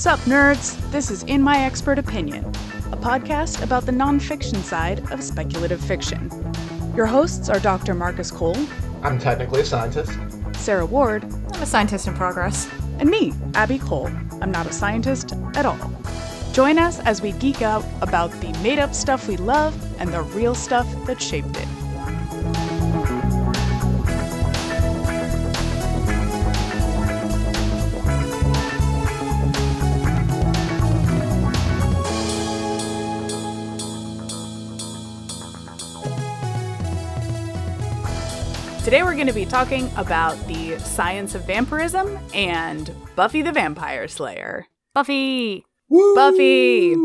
Sup, nerds? This is In My Expert Opinion, a podcast about the nonfiction side of speculative fiction. Your hosts are Dr. Marcus Cole, I'm technically a scientist. Sarah Ward, I'm a scientist in progress. and me, Abby Cole. I'm not a scientist at all. Join us as we geek out about the made up stuff we love and the real stuff that shaped it. Today we're going to be talking about the science of vampirism and Buffy the Vampire Slayer. Buffy. Woo! Buffy.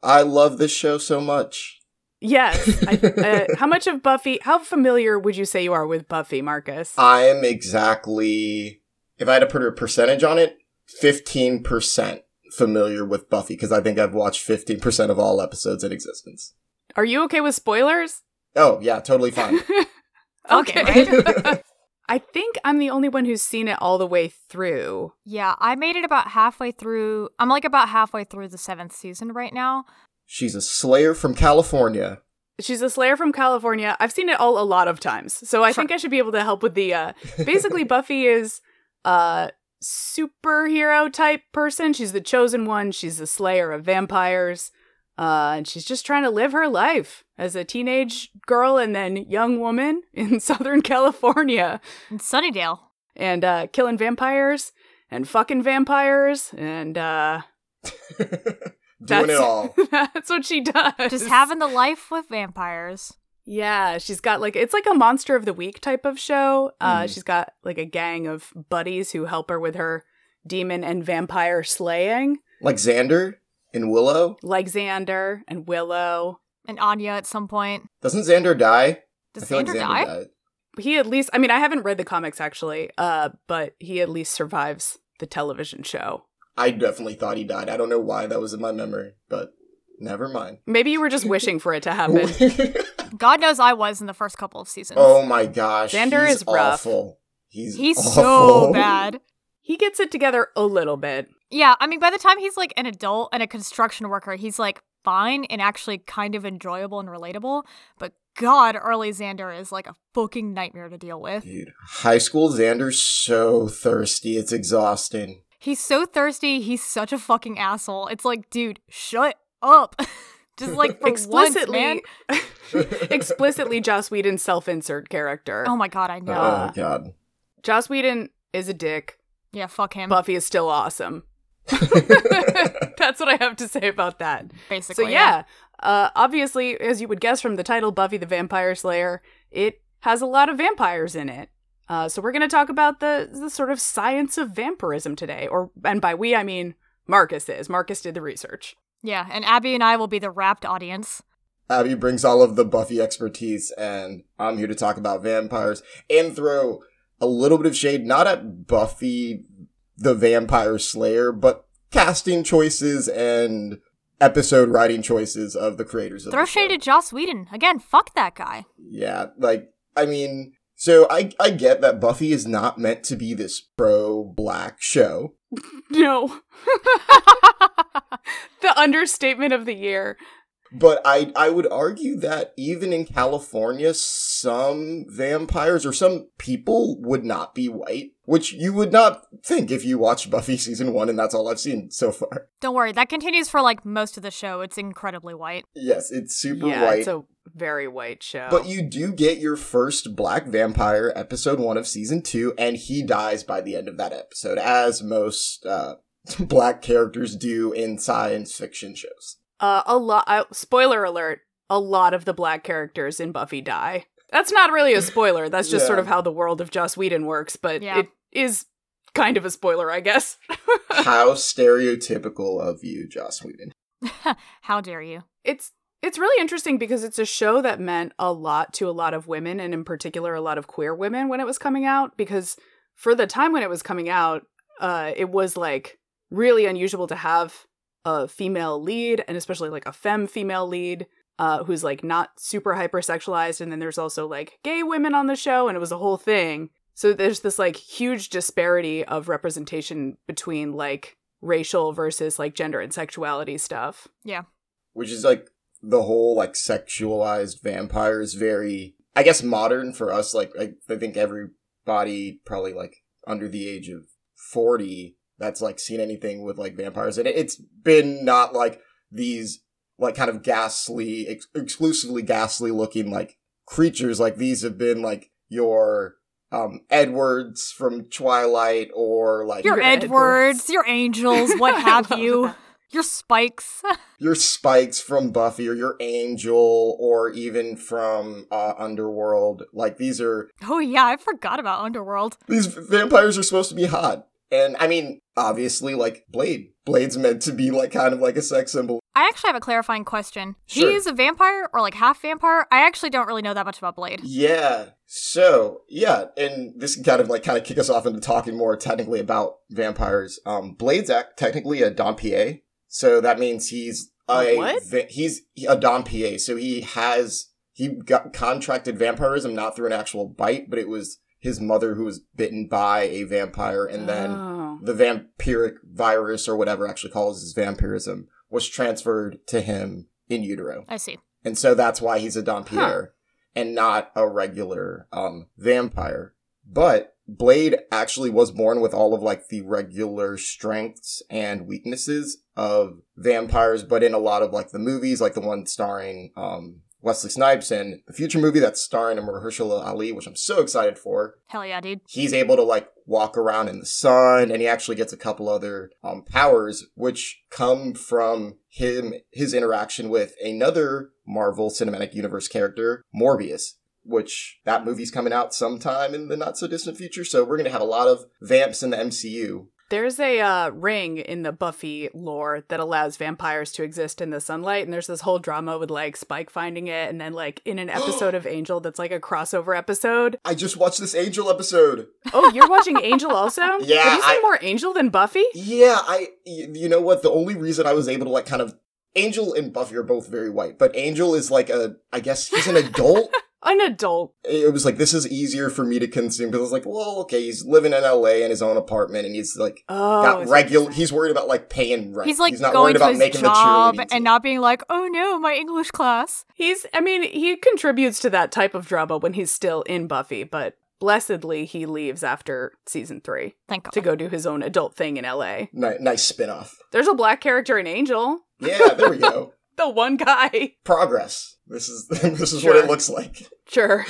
I love this show so much. Yes. I, uh, how much of Buffy, how familiar would you say you are with Buffy, Marcus? I am exactly, if I had to put a percentage on it, 15% familiar with Buffy because I think I've watched 15% of all episodes in existence. Are you okay with spoilers? Oh, yeah, totally fine. Okay, I think I'm the only one who's seen it all the way through. Yeah, I made it about halfway through. I'm like about halfway through the seventh season right now. She's a slayer from California. She's a Slayer from California. I've seen it all a lot of times, so I think I should be able to help with the. Uh, basically, Buffy is a superhero type person. She's the chosen one. She's the Slayer of vampires, uh, and she's just trying to live her life as a teenage girl and then young woman in Southern California, In Sunnydale. and uh, killing vampires and fucking vampires, and uh, Doing it all. that's what she does. Just having the life with vampires. Yeah, she's got like it's like a monster of the week type of show. Uh Mhm. she's got like a gang of buddies who help her with her demon and vampire slaying, Like Xander in Willow. like Xander and Willow. And Anya at some point. Doesn't Xander die? Does I feel Xander die? died. He at least I mean I haven't read the comics actually, uh but he at least survives the television show. I definitely thought he died. I don't know why that was in my memory, but never mind. Maybe you were just wishing for it to happen. God knows I was in the first couple of seasons. oh my gosh. Xander he's is rough. Awful. He's He's awful. so bad. he gets it together a little bit. Yeah, I mean, by the time he's like an adult and a construction worker, he's like fine and actually kind of enjoyable and relatable. But God, early Xander is like a fucking nightmare to deal with. Dude, high school Xander's so thirsty. It's exhausting. He's so thirsty. He's such a fucking asshole. It's like, dude, shut up. Just like for explicitly once, man. explicitly Joss Whedon's self-insert character. Oh my god, I know. Oh god. Joss Whedon is a dick. yeah, fuck him. Buffy is still awesome. That's what I have to say about that. basically, So yeah, uh, obviously, as you would guess from the title, Buffy the Vampire Slayer, it has a lot of vampires in it. Uh, so we're going to talk about the the sort of science of vampirism today, or and by we I mean Marcus is. Marcus did the research. yeah. And Abby and I will be the rapt audience. Abby brings all of the Buffy expertise, and I'm here to talk about vampires and throw a little bit of shade, not at Buffy the Vampire Slayer, but casting choices and episode writing choices of the creators of Throw the show. shade at Joss Whedon again. Fuck that guy. Yeah, like I mean, so I I get that Buffy is not meant to be this pro black show. No, the understatement of the year. But I I would argue that even in California, some vampires or some people would not be white, which you would not think if you watched Buffy season one, and that's all I've seen so far. Don't worry, that continues for like most of the show. It's incredibly white. Yes, it's super yeah, white. it's a very white show. But you do get your first black vampire episode one of season two, and he dies by the end of that episode, as most uh, black characters do in science fiction shows. Uh, a lot. Uh, spoiler alert: a lot of the black characters in Buffy die. That's not really a spoiler. That's just sort of how the world of Joss Whedon works. But Yeah. it is kind of a spoiler, I guess. How stereotypical of you, Joss Whedon. How dare you? it's it's really interesting because it's a show that meant a lot to a lot of women, and in particular, a lot of queer women when it was coming out. Because for the time when it was coming out, uh, it was like really unusual to have a female lead, and especially like a femme female lead. Uh, who's like not super hypersexualized, and then there's also like gay women on the show, and it was a whole thing. So there's this like huge disparity of representation between like racial versus like gender and sexuality stuff. Yeah. Which is like the whole like sexualized vampire is very i guess modern for us like i, I think everybody probably like under the age of 40 that's like seen anything with like vampires and it, it's been not like these like kind of ghastly ex- exclusively ghastly looking like creatures like these have been like your um edwards from twilight or like Your Your Edwards, your angels, what have you. that. Your spikes. your spikes from Buffy or your angel or even from uh, Underworld. Like these are oh yeah, I forgot about Underworld. these vampires are supposed to be hot. And I mean, obviously like Blade. Blade's meant to be like kind of like a sex symbol. I actually have a clarifying question. Sure. He is a vampire or like half vampire? I actually don't really know that much about Blade. Yeah. So, yeah, and this can kind of like kind of kick us off into talking more technically about vampires. Um Blade's act technically a Dhampir. So that means he's A a what? va- he's a Dhampir. So he has he got contracted vampirism not through an actual bite, but it was his mother who was bitten by a vampire and then Oh. the vampiric virus or whatever actually causes vampirism was transferred to him in utero. I see. And so that's why he's a Dhampir and not a regular um, vampire. But Blade actually was born with all of like the regular strengths and weaknesses of vampires, but in a lot of like the movies, like the one starring um, Wesley Snipes and the future movie that's starring Mahershala Ali, which I'm so excited for Hell yeah, dude. he's able to like walk around in the sun and he actually gets a couple other um, powers which come from him his interaction with another marvel cinematic universe character morbius which that movie's coming out sometime in the not so distant future so we're going to have a lot of vamps in the mcu There's a uh, ring in the Buffy lore that allows vampires to exist in the sunlight, and there's this whole drama with like Spike finding it, and then like in an episode of Angel that's like a crossover episode. i just watched this angel episode Oh, you're watching Angel also? Yeah, Have you seen I- more Angel than Buffy? Yeah, I. You know what? The only reason I was able to like kind of Angel and Buffy are both very white, but Angel is like a. I guess he's an adult. An adult. it was like this is easier for me to consume because I was like, well, okay, he's living in LA in his own apartment and he's like Oh, got regular. He's worried about like paying rent. He's like not going worried to about his making job the and not being like, oh no, my English class. He's. I mean, he contributes to that type of drama when he's still in Buffy, but blessedly he leaves after season three Thank God. to go do his own adult thing in LA. Ni- nice spin-off. There's a black character in Angel. Yeah, there we go. The one guy. Progress. This is this is what it looks like. Sure.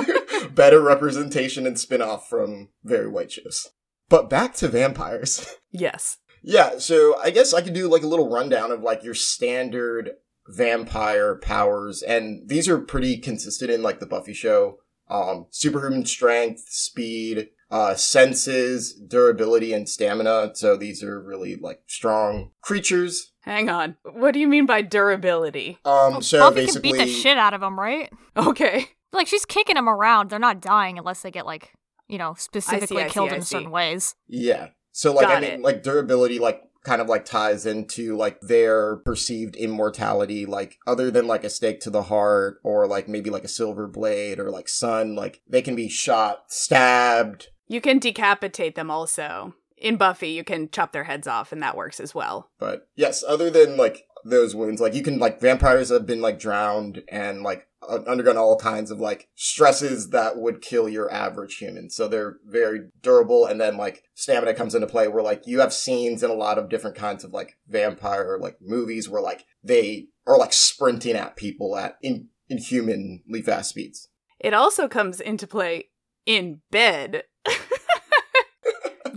Better representation and spin-off from very white shows. But back to vampires. Yes. Yeah, so I guess I could do like a little rundown of like your standard vampire powers, and these are pretty consistent in like the Buffy show. Um, superhuman strength, speed, uh, senses, durability, and stamina. So these are really like strong creatures. Hang on. What do you mean by durability? Um, Well, so Buffy basically, can beat the shit out of them, right? Okay. Like she's kicking them around. They're not dying unless they get like, you know, specifically I see, killed I in certain ways. yeah. So like I mean, it. like durability, like kind of like ties into like their perceived immortality, like other than like a stake to the heart or like maybe like a silver blade or like sun, like they can be shot, stabbed. You can decapitate them also. In Buffy, you can chop their heads off, and that works as well. But yes, other than like those wounds, like you can like vampires have been like drowned and like undergone all kinds of like stresses that would kill your average human. So they're very durable. And then like stamina comes into play where like you have scenes in a lot of different kinds of like vampire like movies where like they are like sprinting at people at in inhumanly fast speeds. It also comes into play in bed.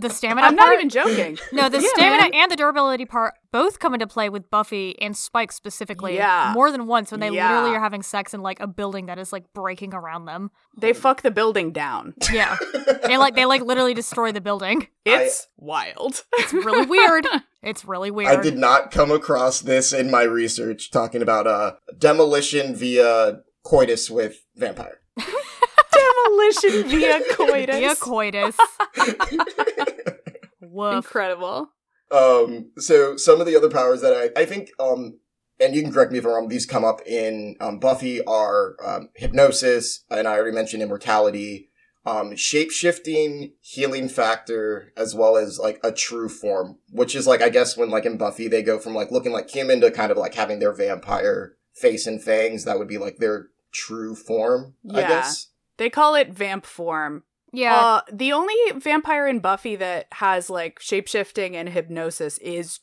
The stamina I'm not part- even joking. No, the Yeah, stamina man. and the durability part both come into play with Buffy and Spike specifically. Yeah. More than once when they Yeah. literally are having sex in like a building that is like breaking around them. They fuck the building down. Yeah. they like they like literally destroy the building. It's wild. It's really weird. It's really weird. I did not come across this in my research talking about uh demolition via coitus with vampire. Demolition via coitus. Via coitus. Woof. Incredible. Um, so some of the other powers that I, I think, um, and you can correct me if I'm wrong, these come up in um, Buffy are um, hypnosis, and I already mentioned immortality. um, shape shifting, healing factor, as well as like a true form, which is like I guess when like in Buffy they go from like looking like human to kind of like having their vampire face and fangs. That would be like their true form, I Yeah. guess. They call it vamp form. Yeah. Uh, the only vampire in Buffy that has like shapeshifting and hypnosis is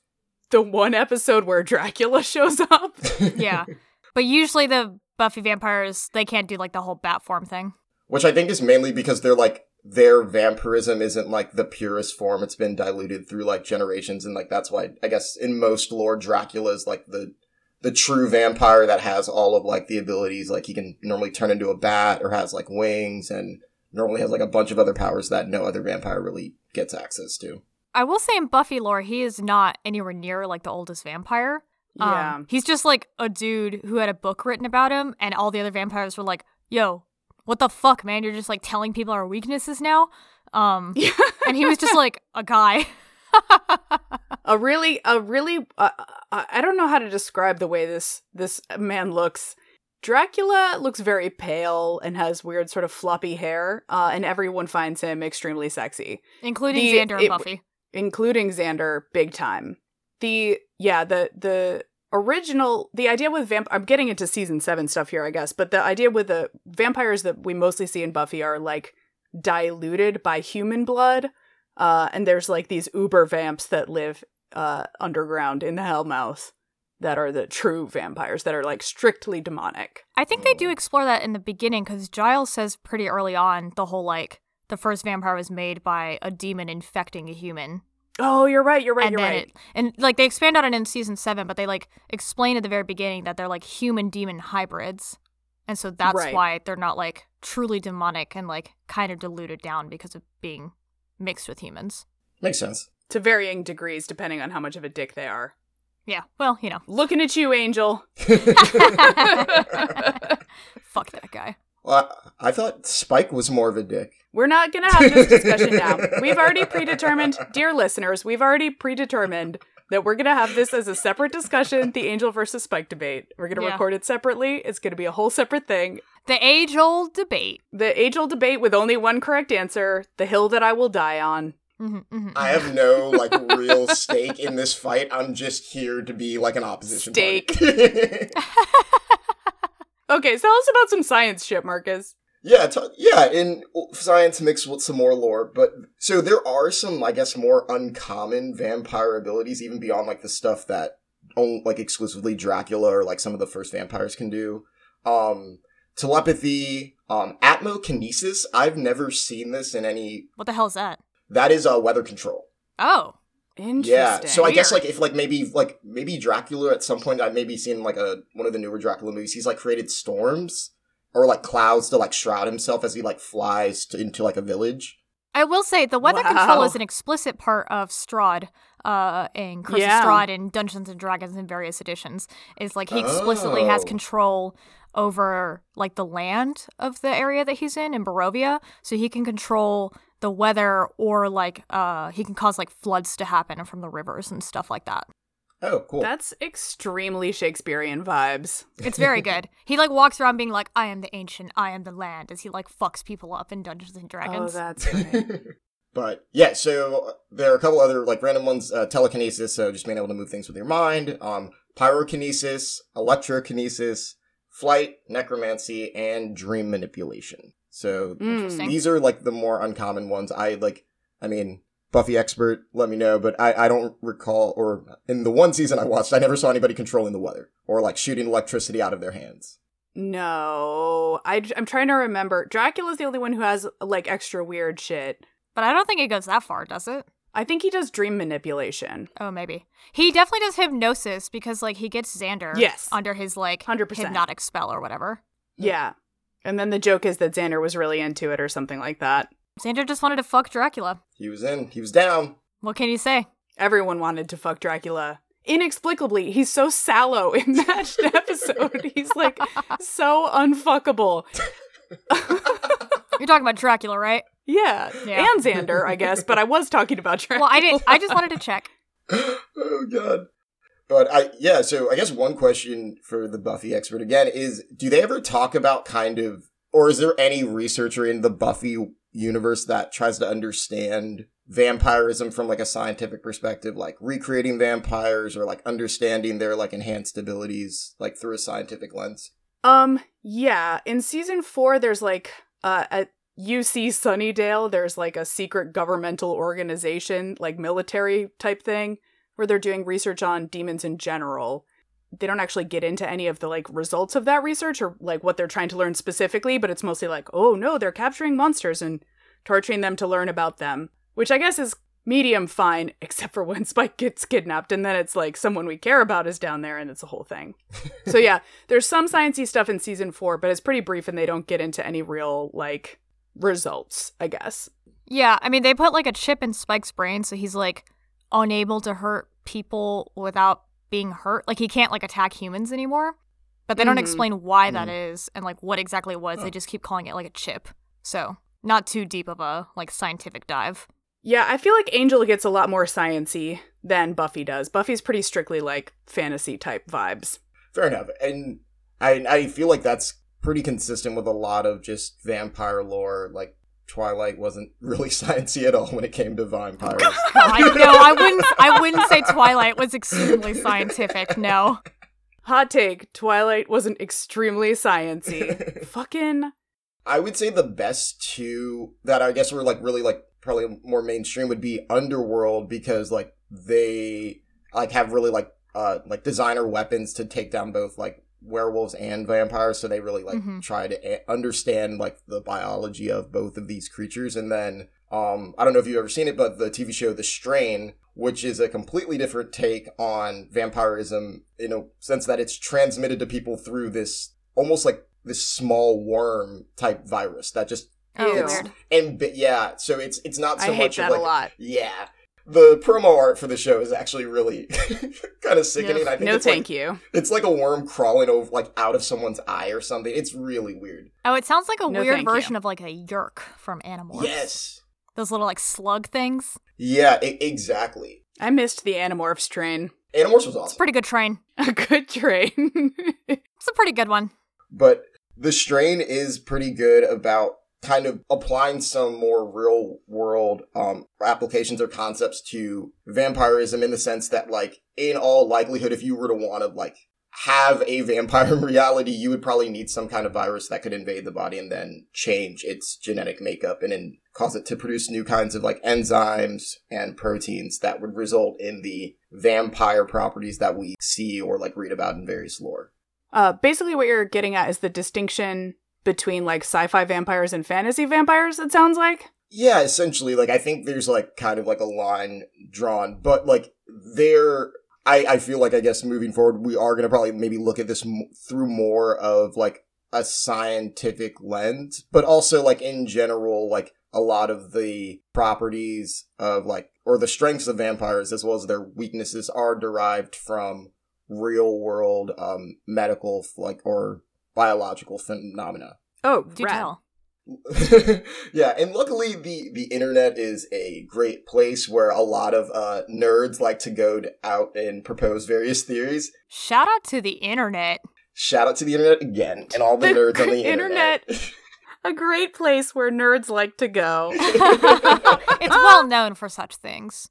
the one episode where Dracula shows up. yeah. But usually the Buffy vampires, they can't do like the whole bat form thing. Which I think is mainly because they're like their vampirism isn't like the purest form. It's been diluted through like generations, and like that's why I guess in most lore Dracula is like the the true vampire that has all of like the abilities. Like he can normally turn into a bat or has like wings, and normally has like a bunch of other powers that no other vampire really gets access to. I will say in Buffy lore, he is not anywhere near like the oldest vampire. Um, yeah. he's just like a dude who had a book written about him, and all the other vampires were like, yo, what the fuck, man? You're just like telling people our weaknesses now? Um, and he was just like a guy. a really a really uh, I I don't know how to describe the way this this man looks. Dracula looks very pale and has weird sort of floppy hair, uh, and everyone finds him extremely sexy, including The- Xander and it- Buffy. including Xander, big time. The yeah the the original the idea with vamp I'm getting into season seven stuff here I guess, but the idea with the vampires that we mostly see in Buffy are like diluted by human blood, uh, and there's like these uber vamps that live uh underground in the Hellmouth that are the true vampires that are like strictly demonic. I think they do explore that in the beginning because Giles says pretty early on the whole like the first vampire was made by a demon infecting a human. Oh, you're right. You're right. and you're right. it and like they expand on it in season seven, but they like explain at the very beginning that they're like human demon hybrids. And so that's Right. why they're not like truly demonic and like kind of diluted down because of being mixed with humans. Makes sense. to varying degrees depending on how much of a dick they are. Yeah. Well, you know. Looking at you, Angel. Fuck that guy. Well, I, I thought Spike was more of a dick. We're not going to have this discussion now. We've already predetermined, dear listeners, we've already predetermined that we're going to have this as a separate discussion, the Angel versus Spike debate. We're going to Yeah. record it separately. It's going to be a whole separate thing. The age old debate. The age old debate with only one correct answer, the hill that I will die on. Mhm, mhm, I have no like real stake in this fight. I'm just here to be like an opposition Stake. Okay, so tell us about some science shit, Marcus. yeah, t- yeah, in science mixed with some more lore, but so there are some, I guess, more uncommon vampire abilities, even beyond like the stuff that only like exclusively Dracula or like some of the first vampires can do. Um, telepathy, um, atmokinesis. I've never seen this in any. What the hell is that? That is uh, weather control. Oh. Interesting. Yeah, so I guess like if like maybe like maybe Dracula at some point I maybe seen like a one of the newer Dracula movies he's like created storms or like clouds to like shroud himself as he like flies to, into like a village. I will say the weather Wow. control is an explicit part of Strahd, uh, in Curse Yeah. Strahd in Dungeons and Dragons in various editions. Is like he explicitly has Oh. control over like the land of the area that he's in in Barovia, so he can control the weather or like uh he can cause like floods to happen from the rivers and stuff like that. Oh, cool. That's extremely Shakespearean vibes. It's very good. He like walks around being like, "I am the ancient, I am the land," as he like fucks people up in Dungeons and Dragons. Oh, that's right. but yeah, so uh, there are a couple other like random ones. Uh, telekinesis, so just being able to move things with your mind. Um, pyrokinesis, electrokinesis, flight, necromancy, and dream manipulation. So Mm. These are like the more uncommon ones. I like. I mean, Buffy expert, let me know. But I I don't recall or in the one season I watched, I never saw anybody controlling the weather or like shooting electricity out of their hands. No, I, I'm trying to remember. Dracula's the only one who has like extra weird shit. But I don't think it goes that far, does it? I think he does dream manipulation. Oh, maybe. He definitely does hypnosis because, like, he gets Xander Yes. under his, like, 100%. hypnotic spell or whatever. Yeah. And then the joke is that Xander was really into it or something like that. Xander just wanted to fuck Dracula. He was in. He was down. What can you say? Everyone wanted to fuck Dracula. Inexplicably, he's so sallow in that episode. He's like so unfuckable. You're talking about Dracula, right? Yeah. Yeah. And Xander, I guess, but I was talking about Dracula. Well, I didn't. I just wanted to check. oh god. But I yeah, so I guess one question for the Buffy expert again is do they ever talk about kind of or is there any researcher in the Buffy universe that tries to understand vampirism from like a scientific perspective, like recreating vampires or like understanding their like enhanced abilities, like through a scientific lens? Um, yeah. In season four, there's like uh at UC Sunnydale, there's like a secret governmental organization, like military type thing, where they're doing research on demons in general. They don't actually get into any of the like results of that research or like what they're trying to learn specifically, but it's mostly like, oh no, they're capturing monsters and torturing them to learn about them, which I guess is medium fine, except for when Spike gets kidnapped, and then it's like someone we care about is down there, and it's a whole thing. so yeah, there's some sciencey stuff in season four, but it's pretty brief, and they don't get into any real like results. I guess. Yeah, I mean, they put like a chip in Spike's brain, so he's like unable to hurt people without being hurt. Like he can't like attack humans anymore. But they don't Mhm. explain why that Mhm. is and like what exactly it was. Oh. They just keep calling it like a chip. So not too deep of a like scientific dive. Yeah, I feel like Angel gets a lot more sciency than Buffy does. Buffy's pretty strictly like fantasy type vibes. Fair enough. And I I feel like that's pretty consistent with a lot of just vampire lore. Like Twilight wasn't really sciencey at all when it came to vampires. I, no, I wouldn't. I wouldn't say Twilight was extremely scientific. No. Hot take: Twilight wasn't extremely sciency. Fucking I would say the best two that I guess were like really like probably more mainstream would be Underworld because like they like have really like uh like designer weapons to take down both like werewolves and vampires so they really like Mhm. try to a- understand like the biology of both of these creatures and then um I don't know if you've ever seen it but the TV show The Strain which is a completely different take on vampirism in a sense that it's transmitted to people through this almost like this small worm type virus that just Oh, Ew. weird. and but yeah so it's it's not so I hate much that of like a lot. yeah the promo art for the show is actually really kind of sickening i think No, it's thank like, you. it's like a worm crawling over like out of someone's eye or something it's really weird Oh, it sounds like a No, weird thank you. version of like a Yeerk from Animorphs. yes Those little like slug things. yeah e- exactly I missed the Animorphs train. animorphs was It's a awesome pretty good train. A good train. It's a pretty good one. but the strain is pretty good about kind of applying some more real world um, applications or concepts to vampirism in the sense that like in all likelihood if you were to want to like have a vampire in reality you would probably need some kind of virus that could invade the body and then change its genetic makeup and then cause it to produce new kinds of like enzymes and proteins that would result in the vampire properties that we see or like read about in various lore. Uh, basically, what you're getting at is the distinction between like sci-fi vampires and fantasy vampires. It sounds like. Yeah, essentially, like I think there's like kind of like a line drawn, but like there, I I feel like I guess moving forward, we are gonna probably maybe look at this m- through more of like a scientific lens, but also like in general, like a lot of the properties of like or the strengths of vampires as well as their weaknesses are derived from real world um medical like or biological phenomena Oh, Do rad. tell. yeah, and luckily the the internet is a great place where a lot of uh, nerds like to go out and propose various theories. Shout out to the internet. Shout out to the internet again and all the, The nerds on the internet. internet. A great place where nerds like to go. it's well known for such things.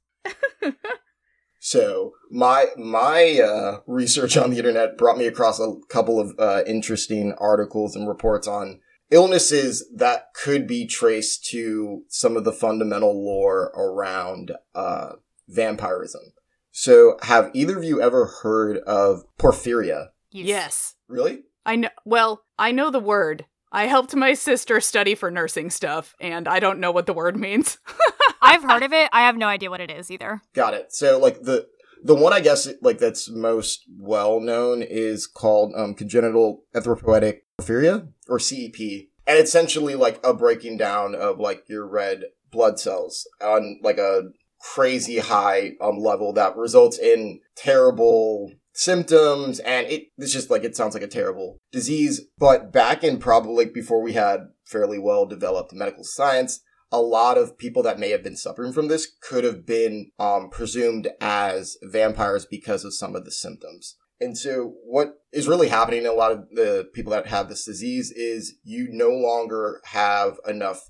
So my my uh, research on the internet brought me across a couple of uh, interesting articles and reports on illnesses that could be traced to some of the fundamental lore around uh, vampirism. So, have either of you ever heard of porphyria? yes. Really? I know. Well, I know the word. I helped my sister study for nursing stuff, and I don't know what the word means. I've heard of it. I have no idea what it is either. Got it. So, like the the one I guess like that's most well known is called um, congenital erythropoietic porphyria or CEP, and it's essentially like a breaking down of like your red blood cells on like a crazy high um level that results in terrible symptoms and it it's just like it sounds like a terrible disease but back in probably before we had fairly well developed medical science a lot of people that may have been suffering from this could have been um, presumed as vampires because of some of the symptoms. And so, what is really happening to a lot of the people that have this disease is you no longer have enough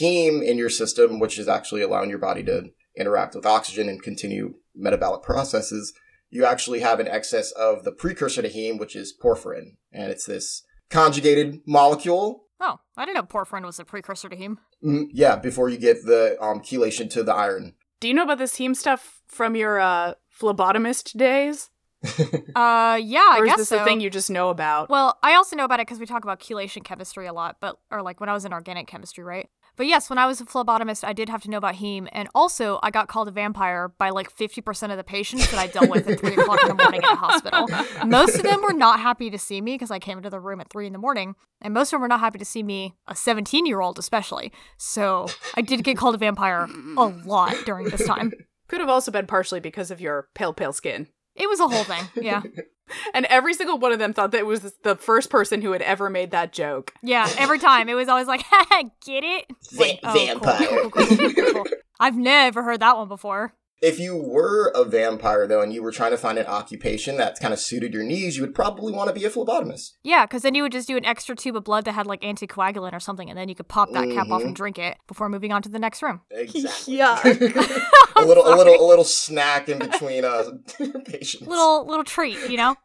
heme in your system, which is actually allowing your body to interact with oxygen and continue metabolic processes. You actually have an excess of the precursor to heme, which is porphyrin. And it's this conjugated molecule. Oh, I didn't know porphyrin was a precursor to heme. Mm, yeah, before you get the um, chelation to the iron. Do you know about this heme stuff from your uh, phlebotomist days? Uh, yeah, I or is guess this so. a thing you just know about? Well, I also know about it because we talk about chelation chemistry a lot, but or like when I was in organic chemistry, right? But yes, when I was a phlebotomist, I did have to know about heme, and also I got called a vampire by like fifty percent of the patients that I dealt with at three o'clock in the morning at the hospital. Most of them were not happy to see me because I came into the room at three in the morning, and most of them were not happy to see me, a seventeen-year-old especially. So I did get called a vampire a lot during this time. Could have also been partially because of your pale, pale skin. It was a whole thing, yeah. And every single one of them thought that it was the first person who had ever made that joke. Yeah, every time it was always like, "Get it? Va- Oh, cool, vampire. cool, cool, cool, cool, cool. I've never heard that one before. If you were a vampire, though, and you were trying to find an occupation that kind of suited your needs, you would probably want to be a phlebotomist. Yeah, because then you would just do an extra tube of blood that had like anticoagulant or something, and then you could pop that cap off and drink it before moving on to the next room. Exactly. Yeah. a little, a little, a little snack in between uh patients. Little little treat, you know?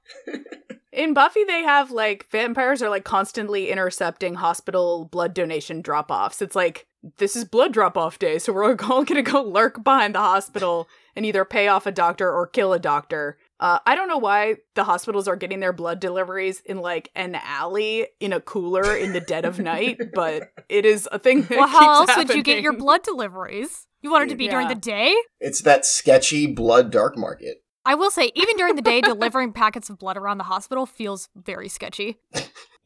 In Buffy, they have like vampires are like constantly intercepting hospital blood donation drop offs. It's like, this is blood drop off day, so we're all gonna go lurk behind the hospital and either pay off a doctor or kill a doctor. Uh, I don't know why the hospitals are getting their blood deliveries in like an alley in a cooler in the dead of night, but it is a thing. That well, how else keeps would you get your blood deliveries? You want it to be during the day? It's that sketchy blood dark market. I will say, even during the day, delivering packets of blood around the hospital feels very sketchy.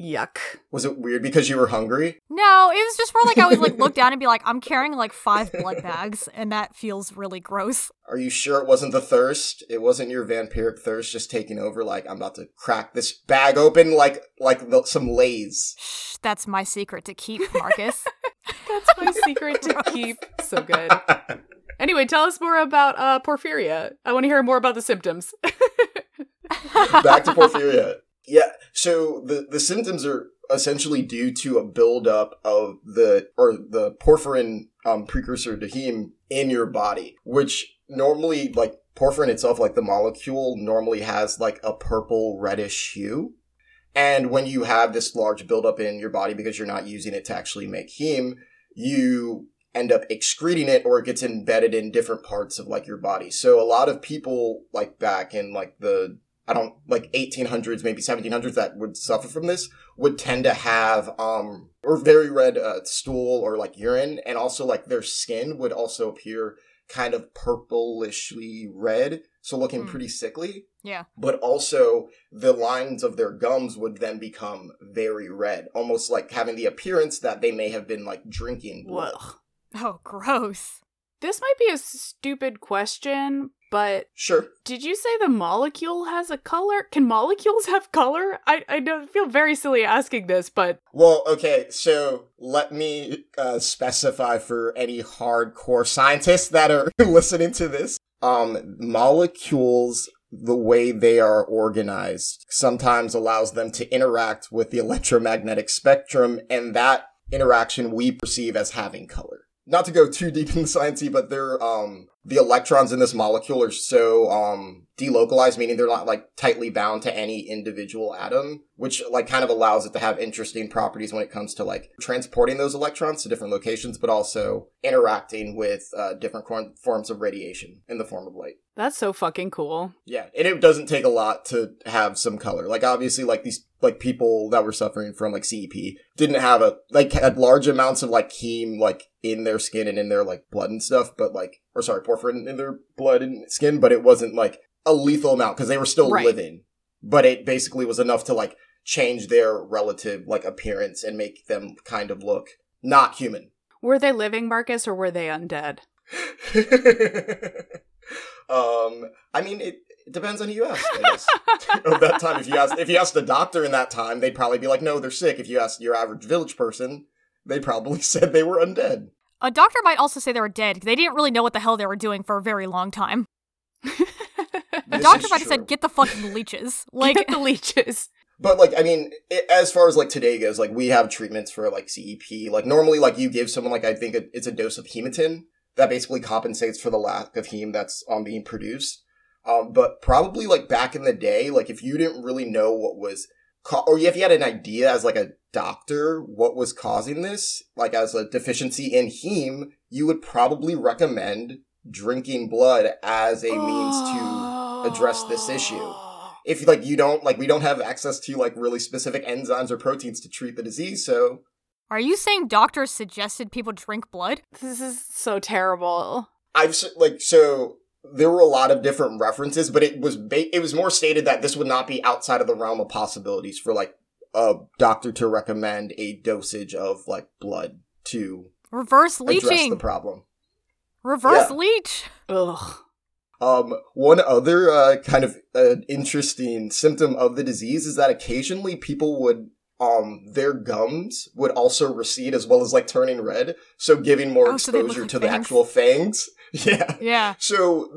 Yuck. Was it weird because you were hungry? No, it was just more like I would like look down and be like, I'm carrying like five blood bags, and that feels really gross. Are you sure it wasn't the thirst? It wasn't your vampiric thirst just taking over. Like I'm about to crack this bag open, like like the, some lays. Shh, that's my secret to keep, Marcus. That's my secret to keep. So good. Anyway, tell us more about uh, porphyria. I want to hear more about the symptoms. Back to porphyria. Yeah. So the the symptoms are essentially due to a buildup of the or the porphyrin um, precursor to heme in your body, which normally like porphyrin itself, like the molecule, normally has like a purple reddish hue. And when you have this large buildup in your body because you're not using it to actually make heme, you end up excreting it or it gets embedded in different parts of like your body. So a lot of people like back in like the I don't like 1800s, maybe 1700s that would suffer from this would tend to have um or very red uh, stool or like urine, and also like their skin would also appear kind of purplishly red, so looking Hmm. pretty sickly. Yeah. But also the lines of their gums would then become very red, almost like having the appearance that they may have been like drinking blood. Whoa. Oh, gross. This might be a stupid question, but Sure. did you say the molecule has a color? Can molecules have color? I, I don't feel very silly asking this, but Well, okay, so let me uh, specify for any hardcore scientists that are listening to this. Um, molecules, the way they are organized, sometimes allows them to interact with the electromagnetic spectrum, and that interaction we perceive as having color. Not to go too deep in the sciencey, but they're um the electrons in this molecule are so um delocalized, meaning they're not like tightly bound to any individual atom, which like kind of allows it to have interesting properties when it comes to like transporting those electrons to different locations, but also interacting with uh, different forms of radiation in the form of light. that's so fucking cool. Yeah, and it doesn't take a lot to have some color. Like obviously, like these like people that were suffering from like CEP didn't have a like had large amounts of like heme like in their skin and in their like blood and stuff, but like or sorry, porphyrin in their blood and skin, but it wasn't like a lethal amount because they were still Right. living. But it basically was enough to like change their relative like appearance and make them kind of look not human. Were they living, Marcus, or were they undead? um, I mean, it, it depends on who you ask. I guess of that time, if you ask if you ask the doctor in that time, they'd probably be like, "No, they're sick." If you ask your average village person, they probably said they were undead. A doctor might also say they were dead. Because they didn't really know what the hell they were doing for a very long time. A This doctor is might have said, "Get the fucking leeches." Like, Get the leeches. But like, I mean, i as far as like today goes, like we have treatments for like CEP. Like normally, like you give someone like I think it- it's a dose of hematin that basically compensates for the lack of heme that's um being produced. Um, but probably like back in the day, like if you didn't really know what was, ca- or if you had an idea as like a doctor what was causing this, like as a deficiency in heme, you would probably recommend drinking blood as a means to address this issue. if like you don't like we don't have access to like really specific enzymes or proteins to treat the disease so are you saying doctors suggested people drink blood? This is so terrible. i've like so there were a lot of different references but it was ba- it was more stated that this would not be outside of the realm of possibilities for like a doctor to recommend a dosage of like blood to Reverse address the leeching. problem Reverse Yeah. leech. Ugh. Um, one other uh, kind of uh, interesting symptom of the disease is that occasionally people would um their gums would also recede as well as like turning red, so giving more Oh, so exposure like to the actual fangs. Yeah. Yeah. So,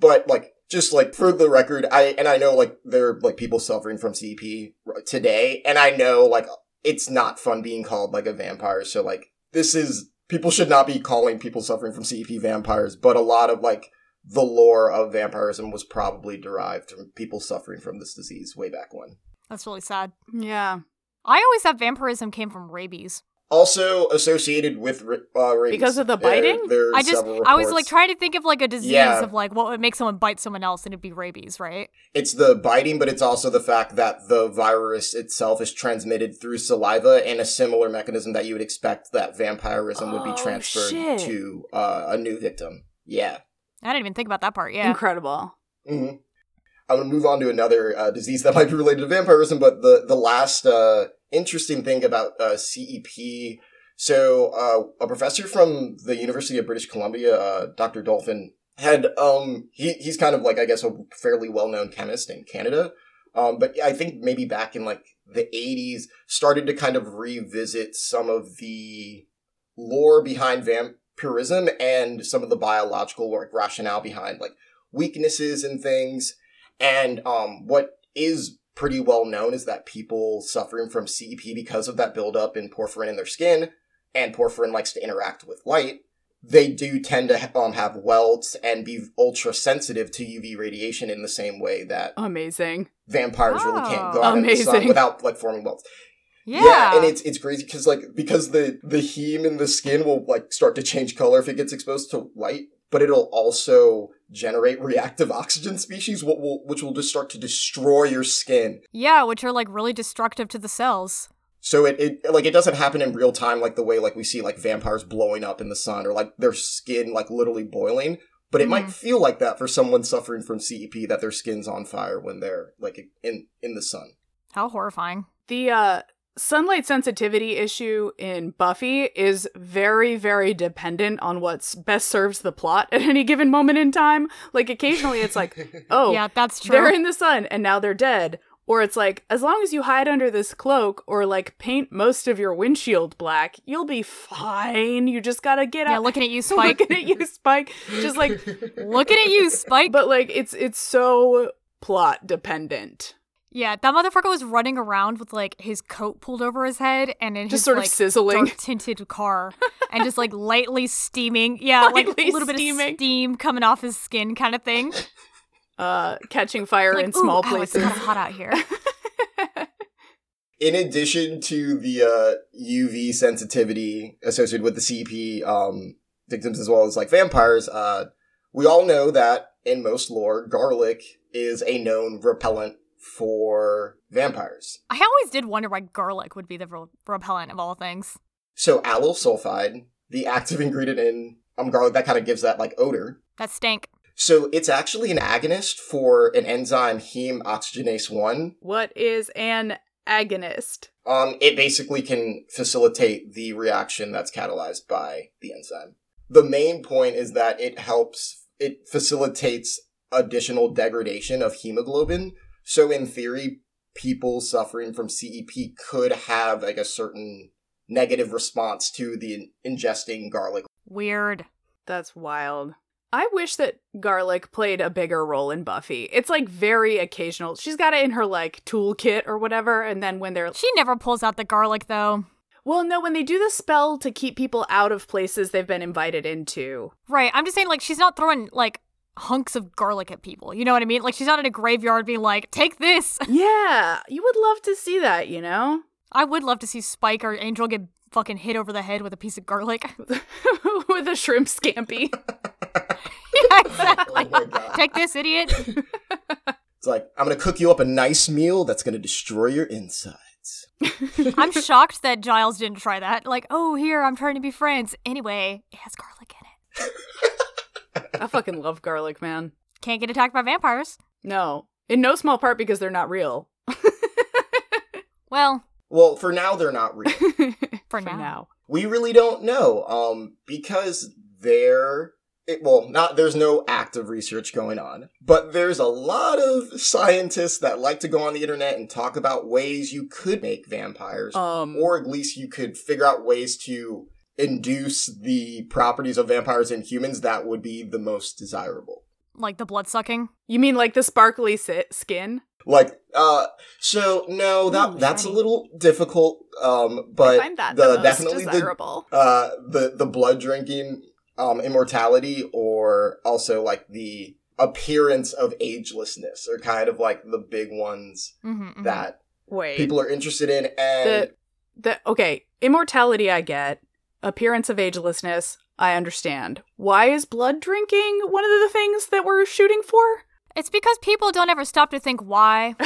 but like just like for the record, I and I know like there are like people suffering from CP today, and I know like it's not fun being called like a vampire. So like this is people should not be calling people suffering from CP vampires, but a lot of like the lore of vampirism was probably derived from people suffering from this disease way back when. That's really sad. Yeah. I always thought vampirism came from rabies. Also associated with uh, rabies. Because of the biting? there are I just, I was like trying to think of like a disease Yeah. of like what would make someone bite someone else, and it'd be rabies, right? It's the biting, but it's also the fact that the virus itself is transmitted through saliva and a similar mechanism that you would expect that vampirism would be Oh, transferred shit. to uh, a new victim. Yeah. I didn't even think about that part. Yeah. Incredible. hmm I'm going to move on to another uh, disease that might be related to vampirism, but the, the last uh, interesting thing about uh, CEP. So, uh, a professor from the University of British Columbia, uh, Dr. Dolphin, had um he he's kind of like I guess a fairly well known chemist in Canada, um, but I think maybe back in like the 80s started to kind of revisit some of the lore behind vampirism and some of the biological like rationale behind like weaknesses and things. And um, what is pretty well known is that people suffering from CEP because of that buildup in porphyrin in their skin, and porphyrin likes to interact with light, they do tend to um, have welts and be ultra sensitive to UV radiation in the same way that Amazing. vampires really can't go out in the sun without like forming welts. Yeah. and it's it's crazy because like because the the heme in the skin will like start to change color if it gets exposed to light, but it'll also generate reactive oxygen species, what will which will just start to destroy your skin. yeah, which are like really destructive to the cells. So it, it like it doesn't happen in real time like the way like we see like vampires blowing up in the sun or like their skin like literally boiling. But it might Mhm. feel like that for someone suffering from CEP that their skin's on fire when they're like in in the sun. How horrifying. The uh sunlight sensitivity issue in Buffy is very very dependent on what's best serves the plot at any given moment in time. Like occasionally it's like, "Oh, yeah, that's true. they're in the sun and now they're dead." Or it's like, as long as you hide under this cloak or like paint most of your windshield black, you'll be fine. You just gotta get out. yeah, out. looking at you, Spike. Looking at you, Spike. Just like, looking at you, Spike. but like, it's it's so plot dependent. Yeah, that motherfucker was running around with like his coat pulled over his head and in Just his sort of like sizzling. dark tinted car and just like lightly steaming. Yeah, like a little bit of steam coming off his skin, kind of thing. Uh, catching fire Like, in small "Ooh, ow, it's places. kind of hot out here. in addition to the uh, UV sensitivity associated with the CP um, victims as well as like vampires, uh, we all know that in most lore, garlic is a known repellent for vampires. I always did wonder why garlic would be the re- repellent of all things. So allyl sulfide, the active ingredient in um, garlic, that kind of gives that like odor. That stank. So it's actually an agonist for an enzyme heme oxygenase 1 what is an agonist? Um, it basically can facilitate the reaction that's catalyzed by the enzyme. The main point is that it helps, it facilitates additional degradation of hemoglobin. So in theory, people suffering from CEP could have like a certain negative response to the ingesting garlic. Weird. That's wild. I wish that garlic played a bigger role in Buffy. It's like very occasional. She's got it in her like toolkit or whatever, and then when they're She never pulls out the garlic though. well, no, when they do the spell to keep people out of places they've been invited into. Right. I'm just saying, like, she's not throwing like hunks of garlic at people. You know what I mean? Like, she's not in a graveyard being like, "Take this." Yeah, you would love to see that, you know, I would love to see Spike or Angel get fucking hit over the head with a piece of garlic. with a shrimp scampi. yeah, exactly. Oh. Take this, idiot. It's like, I'm gonna cook you up a nice meal that's gonna destroy your insides. I'm shocked that Giles didn't try that. Like, oh, here, I'm trying to be friends. Anyway, it has garlic in it. I fucking love garlic, man. Can't get attacked by vampires. No, in no small part because they're not real. Well, Well, for now, they're not real. for, For now. now. we really don't know, um, because there, it, well, not there's no active research going on, but there's a lot of scientists that like to go on the internet and talk about ways you could make vampires, Um, or at least you could figure out ways to induce the properties of vampires in humans that would be the most desirable. Like the blood sucking. you mean like the sparkly si- skin? Like, uh, so no, that Ooh, that's a little difficult. Um, but that the, the, definitely the uh the the blood drinking um immortality or also like the appearance of agelessness are kind of like the big ones Mm-hmm, that Wait, people are interested in and the the okay immortality I get, appearance of agelessness I understand. Why is blood drinking one of the things that we're shooting for? It's because people don't ever stop to think why.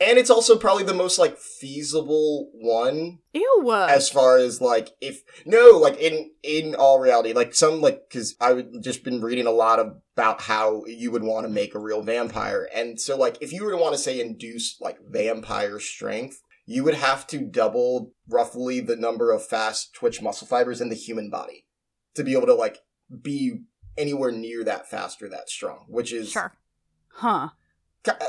and it's also probably the most like feasible one Ew. as far as like if no like in in all reality like some like because i've just been reading a lot about how you would want to make a real vampire and so like if you were to want to say induce like vampire strength you would have to double roughly the number of fast twitch muscle fibers in the human body to be able to like be anywhere near that fast or that strong which is Sure. huh.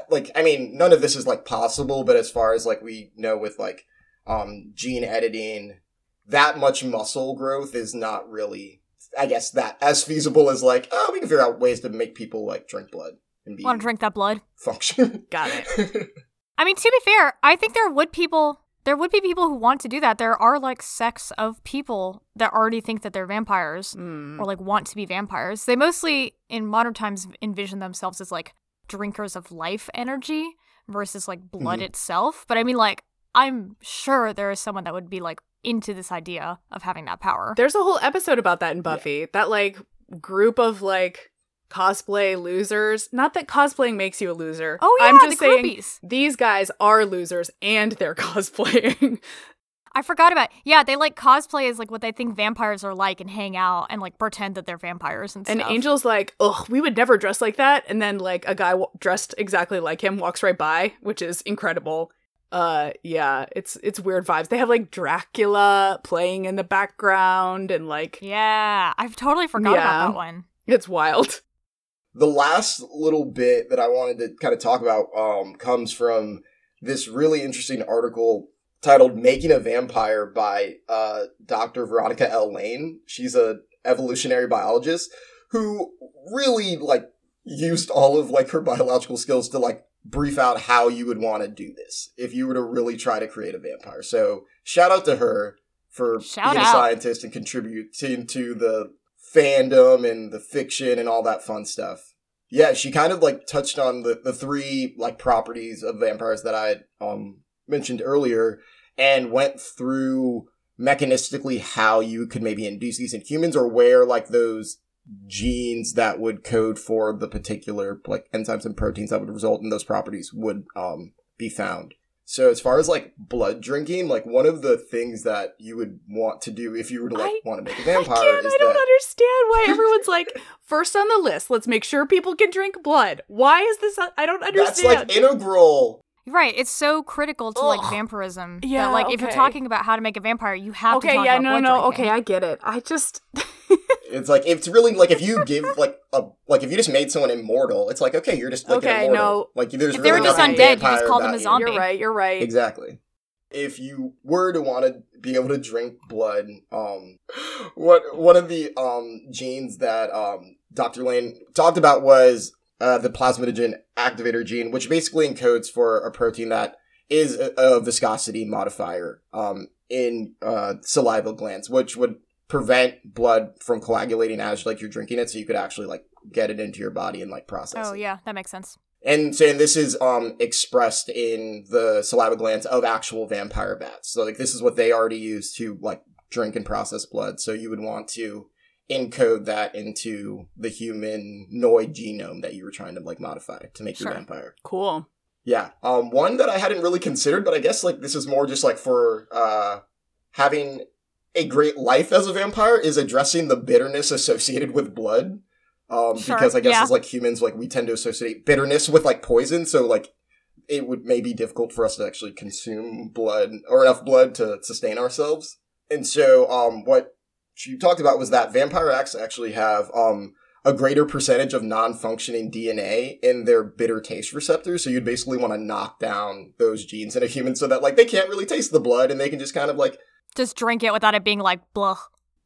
like i mean none of this is like possible but as far as like we know with like um gene editing that much muscle growth is not really i guess that as feasible as like oh we can figure out ways to make people like drink blood and be Want to drink that blood? function Got it. I mean, to be fair, I think there would people there would be people who want to do that. There are like sects of people that already think that they're vampires Mm. or like want to be vampires. They mostly in modern times envision themselves as like drinkers of life energy versus like blood Mhm. itself. But I mean like I'm sure there is someone that would be like into this idea of having that power. There's a whole episode about that in Buffy. That like group of like cosplay losers. Not that cosplaying makes you a loser. Oh yeah, I'm just the saying groupies. these guys are losers and they're cosplaying. I forgot about. Yeah, they like cosplay as like what they think vampires are like and hang out and like pretend that they're vampires and stuff. and. Angel's like, "Ugh, we would never dress like that." And then like a guy w- dressed exactly like him walks right by, which is incredible. Uh yeah, it's it's weird vibes. They have like Dracula playing in the background and like Yeah, I've totally forgot Yeah. about that one. it's wild. The last little bit that i wanted to kind of talk about um comes from this really interesting article titled making a vampire by uh dr veronica l. Lane. She's a evolutionary biologist who really like used all of like her biological skills to like brief out how you would want to do this if you were to really try to create a vampire. So shout out to her for Shout being a scientist and contributing to the fandom and the fiction and all that fun stuff yeah she kind of like touched on the, the three like properties of vampires that i um mentioned earlier and went through mechanistically how you could maybe induce these in humans or where like those genes that would code for the particular like enzymes and proteins that would result in those properties would um be found. So as far as like blood drinking, like one of the things that you would want to do if you were to like I- want to make a vampire I, can't. is I don't that understand why everyone's like first on the list. Let's make sure people can drink blood. Why is this? I don't understand. that's like integral. Right, it's so critical to like Ugh. vampirism. that, Yeah, like if you're talking about how to make a vampire, you have to okay, talk yeah, about no, blood no, drinking. okay, I get it. I just It's like it's really like if you give like a like if you just made someone immortal, it's like okay, you're just like Okay, an immortal. no. Like there's If they were just undead, you just call them a zombie. you're right. You're right. Exactly. if you were to want to be able to drink blood, um, what one of the um genes that um Dr. Lane talked about was uh, the plasminogen activator gene, which basically encodes for a protein that is a, a viscosity modifier um in uh salival glands, which would prevent blood from coagulating as like you're drinking it, so you could actually like get it into your body and like process Oh it. yeah, that makes sense. And saying this is um expressed in the saliva glands of actual vampire bats. So like this is what they already use to like drink and process blood. So you would want to encode that into the humanoid genome that you were trying to like modify to make Sure. your vampire. Cool. Yeah. Um one that I hadn't really considered, but I guess like this is more just like for uh having a great life as a vampire is addressing the bitterness associated with blood. Um Sure, because I guess yeah. as like humans like we tend to associate bitterness with like poison, so like it would may be difficult for us to actually consume blood or enough blood to sustain ourselves. And so um what she talked about was that vampire acts actually have um a greater percentage of non-functioning DNA in their bitter taste receptors. So you'd basically want to knock down those genes in a human so that like they can't really taste the blood and they can just kind of like Just drink it without it being like blah.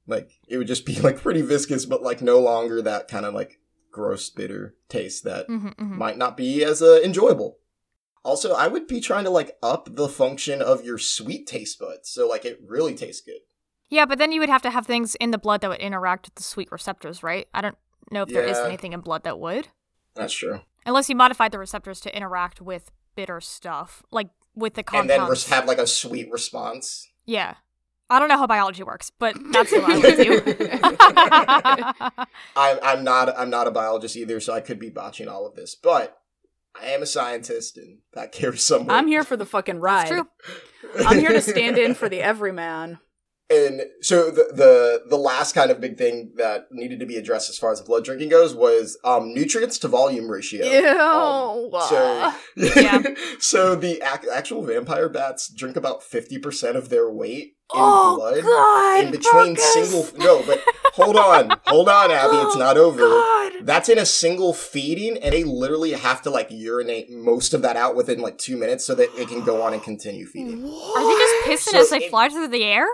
like it would just be like pretty viscous, but like no longer that kind of like gross bitter taste that hmm hmm might not be as uh, enjoyable. Also, I would be trying to like up the function of your sweet taste buds, so like it really tastes good. Yeah, but then you would have to have things in the blood that would interact with the sweet receptors, right? I don't know if there is anything in blood that would. That's true. Unless you modified the receptors to interact with bitter stuff, like with the And then have like a sweet response. yeah. I don't know how biology works, but that's what I would do. I'm I'm not I'm not a biologist either, so I could be botching all of this, but I am a scientist, and that carries some weight. I'm here for the fucking ride. It's true. I'm here to stand in for the everyman. And so the, the the last kind of big thing that needed to be addressed as far as blood drinking goes was um, nutrients to volume ratio. Um, so Yeah. so the ac- actual vampire bats drink about fifty percent of their weight in oh blood God! in between Marcus! single. No, but hold on, hold on, Abby, it's oh, not over. God. That's in a single feeding, and they literally have to like urinate most of that out within like two minutes so that it can go on and continue feeding. Are they just pissing So as they it- fly through the air?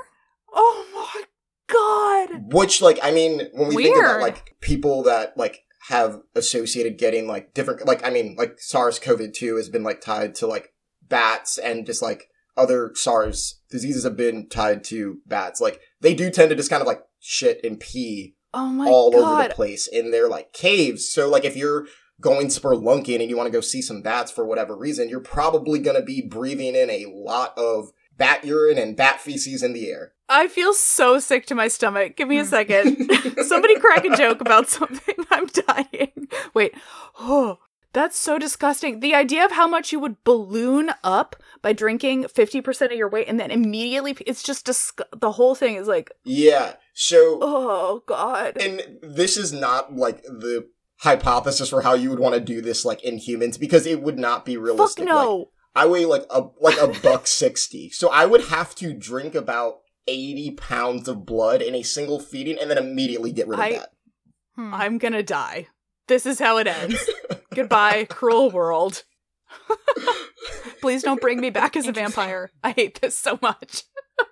Oh my God! Which, like, I mean, when we think about like people that like have associated getting like different, like, I mean, like SARS-CoV two has been like tied to like bats and just like other SARS diseases have been tied to bats. Like, they do tend to just kind of like shit and pee Oh all over the place in their like caves. So, like, if you're going spelunking and you want to go see some bats for whatever reason, you're probably going to be breathing in a lot of bat urine and bat feces in the air. I feel so sick to my stomach. Give me a Hmm. second. Somebody crack a joke about something. I'm dying. Wait. Oh, that's so disgusting. The idea of how much you would balloon up by drinking 50% of your weight and then immediately, it's just disg- the whole thing is like, Yeah. So, oh God. and this is not like the hypothesis for how you would want to do this like in humans because it would not be Fuck realistic. Like, no. I weigh like a like a buck sixty, so I would have to drink about eighty pounds of blood in a single feeding and then immediately get rid of I- that. Hmm. I'm gonna die. This is how it ends. Goodbye, cruel world. Please don't bring me back as a vampire. I hate this so much.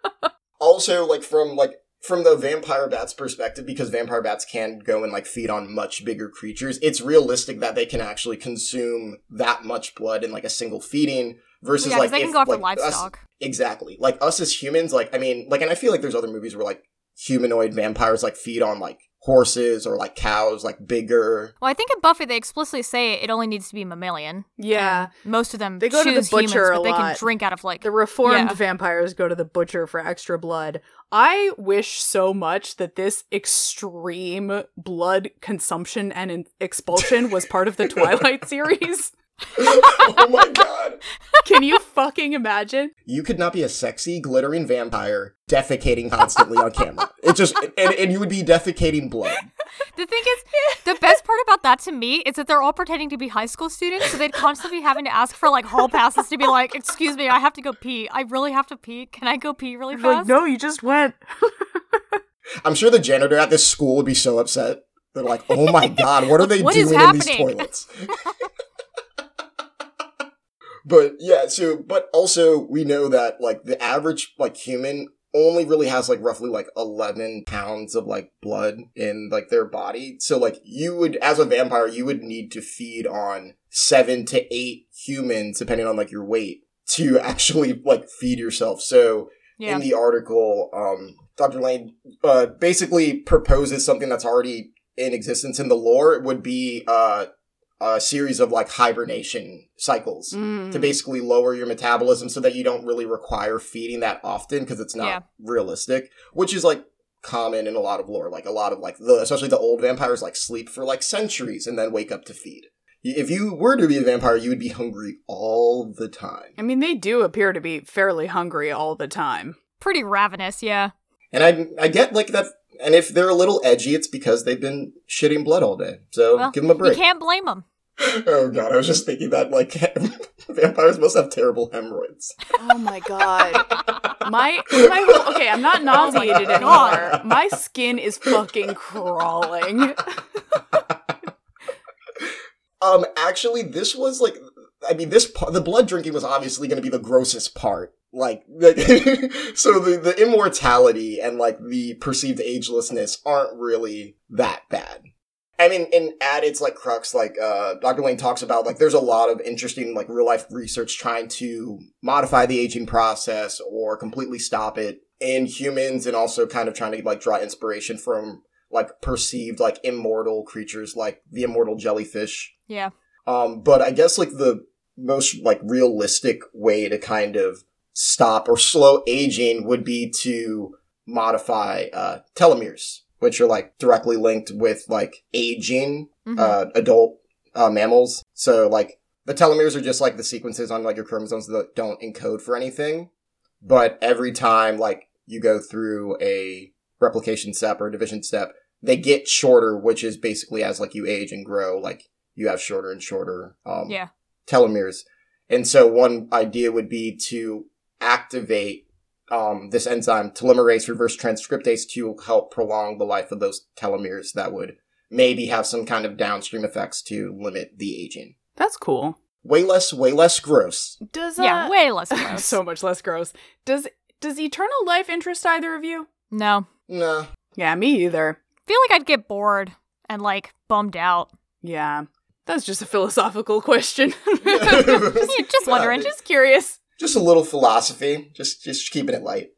also like from like from the vampire bat's perspective because vampire bats can go and like feed on much bigger creatures it's realistic that they can actually consume that much blood in like a single feeding versus yeah, 'cause like they can if, go after like, us- livestock. exactly like us as humans like i mean like and i feel like there's other movies where like humanoid vampires like feed on like horses or like cows like bigger Well, I think in Buffy they explicitly say it only needs to be mammalian. Yeah. And most of them They go to the choose humans, butcher a but they can drink out of like The reformed Yeah. vampires go to the butcher for extra blood. I wish so much that this extreme blood consumption and in- expulsion was part of the Twilight series. Oh my god Can you fucking imagine? you could not be a sexy glittering vampire defecating constantly on camera it just and, and you would be defecating blood The thing is, the best part about that to me is that they're all pretending to be high school students, so they'd constantly be having to ask for like hall passes to be like, "Excuse me, I have to go pee. I really have to pee. Can I go pee really fast?" no, you just went. I'm sure the janitor at this school would be so upset. They're like, "Oh my god, what are they What is doing in these toilets?" But yeah, so but also we know that like the average like human only really has like roughly like 11 pounds of like blood in like their body. So like you would as a vampire you would need to feed on 7 to 8 humans depending on like your weight to actually like feed yourself. So Yeah. in the article um Dr. Lane uh basically proposes something that's already in existence in the lore it would be uh a series of like hibernation cycles Mm. to basically lower your metabolism so that you don't really require feeding that often because it's not Yeah. realistic, which is like common in a lot of lore. Like a lot of like the especially the old vampires like sleep for like centuries and then wake up to feed. If you were to be a vampire, you would be hungry all the time. I mean, they do appear to be fairly hungry all the time. Pretty ravenous, yeah. And I I get like that and if they're a little edgy, it's because they've been shitting blood all day. So Well, give them a break. You break. can't blame them. Oh god, I was just thinking that like vampires must have terrible hemorrhoids. Oh my god. My my whole, okay, I'm not nauseated God. anymore. My skin is fucking crawling. Um, actually, this was like, I mean, this part, the blood drinking was obviously going to be the grossest part. Like, the, so the the immortality and like the perceived agelessness aren't really that bad. I mean, and at its like crux, like uh, Dr. Lane talks about, like there's a lot of interesting like real life research trying to modify the aging process or completely stop it in humans, and also kind of trying to like draw inspiration from like perceived like immortal creatures like the immortal jellyfish Yeah. um, but I guess like the most like realistic way to kind of stop or slow aging would be to modify uh, telomeres, which are like directly linked with like aging Mhm. uh, adult uh, mammals. So like the telomeres are just like the sequences on like your chromosomes that don't encode for anything. But every time like you go through a replication step or division step, they get shorter, which is basically as like you age and grow, like you have shorter and shorter um, yeah. telomeres. And so one idea would be to activate um, this enzyme telomerase reverse transcriptase to help prolong the life of those telomeres that would maybe have some kind of downstream effects to limit the aging. That's cool. Way less, way less gross. Does uh, Yeah, way less gross. so much less gross. Does does eternal life interest either of you? no. Nah. Yeah, me either. feel like I'd get bored and like bummed out. Yeah. That's just a philosophical question. Yeah, just wondering. just curious. Just a little philosophy, just just keeping it light.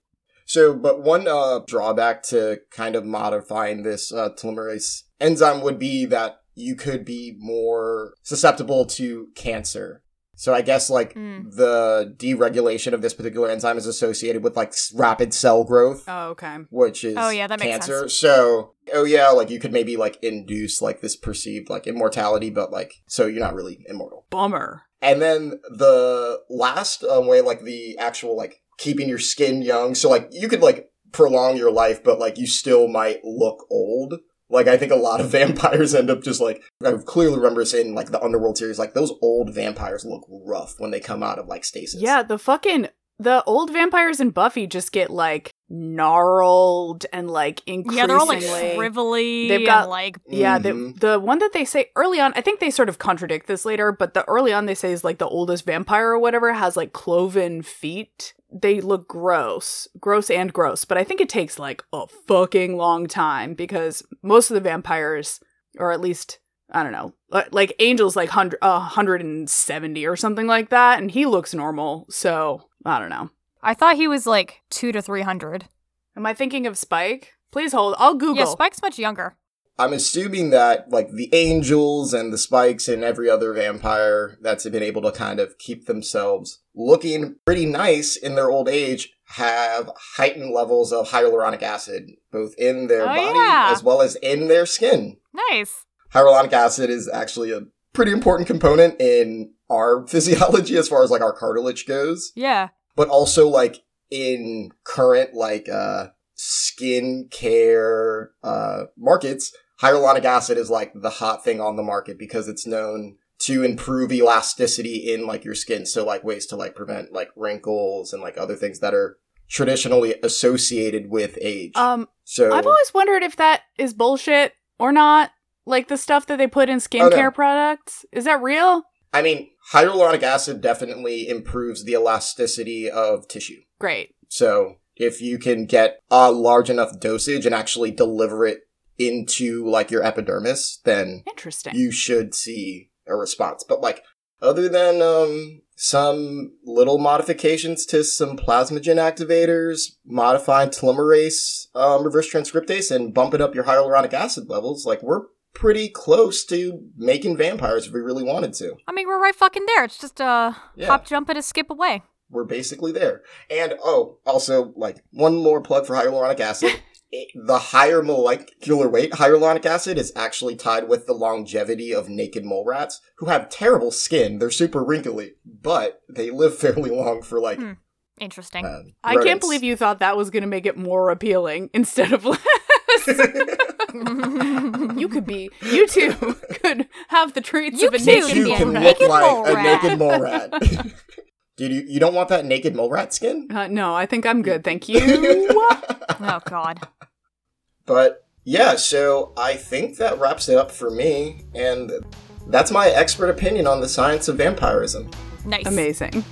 So, but one uh, drawback to kind of modifying this uh, telomerase enzyme would be that you could be more susceptible to cancer. So I guess like Mm. the deregulation of this particular enzyme is associated with like rapid cell growth, Oh, okay. which is Oh, yeah, that makes cancer. sense. So, oh yeah, like you could maybe like induce like this perceived like immortality, but like so you're not really immortal. Bummer. And then the last um, way, like the actual like keeping your skin young. So like you could like prolong your life, but like you still might look old. Like I think a lot of vampires end up just like I clearly remember seeing like the Underworld series. Like those old vampires look rough when they come out of like stasis. Yeah, the fucking the old vampires in Buffy just get like gnarled and like increasingly. Yeah, they're all like shrivelly. They've got- and, like Yeah, Mhm. the the one that they say early on, I think they sort of contradict this later, but the early on they say is like the oldest vampire or whatever has like cloven feet. They look gross, gross and gross, but I think it takes like a fucking long time because most of the vampires, or at least I don't know, like Angel's like hundred, uh, hundred and seventy or something like that, and he looks normal. So I don't know. I thought he was like two to three hundred. Am I thinking of Spike? Please hold. I'll Google. Yeah, Spike's much younger. I'm assuming that like the angels and the spikes and every other vampire that's been able to kind of keep themselves looking pretty nice in their old age have heightened levels of hyaluronic acid both in their Oh, body yeah. as well as in their skin. Nice. Hyaluronic acid is actually a pretty important component in our physiology as far as like our cartilage goes Yeah. But also like in current like uh skin care uh markets hyaluronic acid is like the hot thing on the market because it's known to improve elasticity in like your skin so like ways to like prevent like wrinkles and like other things that are traditionally associated with age Um, so I've always wondered if that is bullshit or not. Like the stuff that they put in Oh, skincare no. products. Is that real? I mean, hyaluronic acid definitely improves the elasticity of tissue. Great. So if you can get a large enough dosage and actually deliver it into like your epidermis, then Interesting. you should see a response. But like other than um some little modifications to some plasminogen activators, modifying telomerase, um, reverse transcriptase, and bumping up your hyaluronic acid levels, like we're pretty close to making vampires if we really wanted to. I mean, we're right fucking there. It's just a Yeah. hop, jump, and a skip away. We're basically there. And oh, also like one more plug for hyaluronic acid. It- the higher molecular weight hyaluronic acid is actually tied with the longevity of naked mole rats who have terrible skin. They're super wrinkly, but they live fairly long for like. Hmm. Interesting. uh, I can't believe you thought that was going to make it more appealing instead of less. you could be, you too could have the traits You of a too naked could you can mole look rat. naked like mole a rat. naked mole rat. Dude, you, you don't want that naked mole rat skin? Uh, no, I think I'm good. Thank you. oh God. But yeah, so I think that wraps it up for me, and that's my expert opinion on the science of vampirism. Nice. Amazing.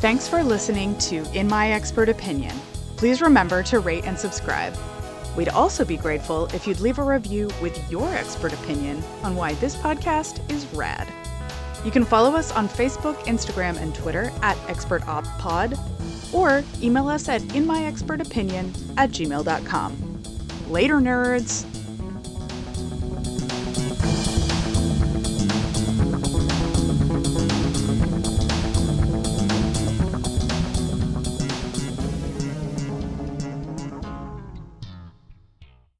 Thanks for listening to In My Expert Opinion. Please remember to rate and subscribe. We'd also be grateful if you'd leave a review with your expert opinion on why this podcast is rad. You can follow us on Facebook, Instagram, and Twitter at ExpertOpPod, or email us at InMyExpertOpinion at gmail.com. Later, nerds!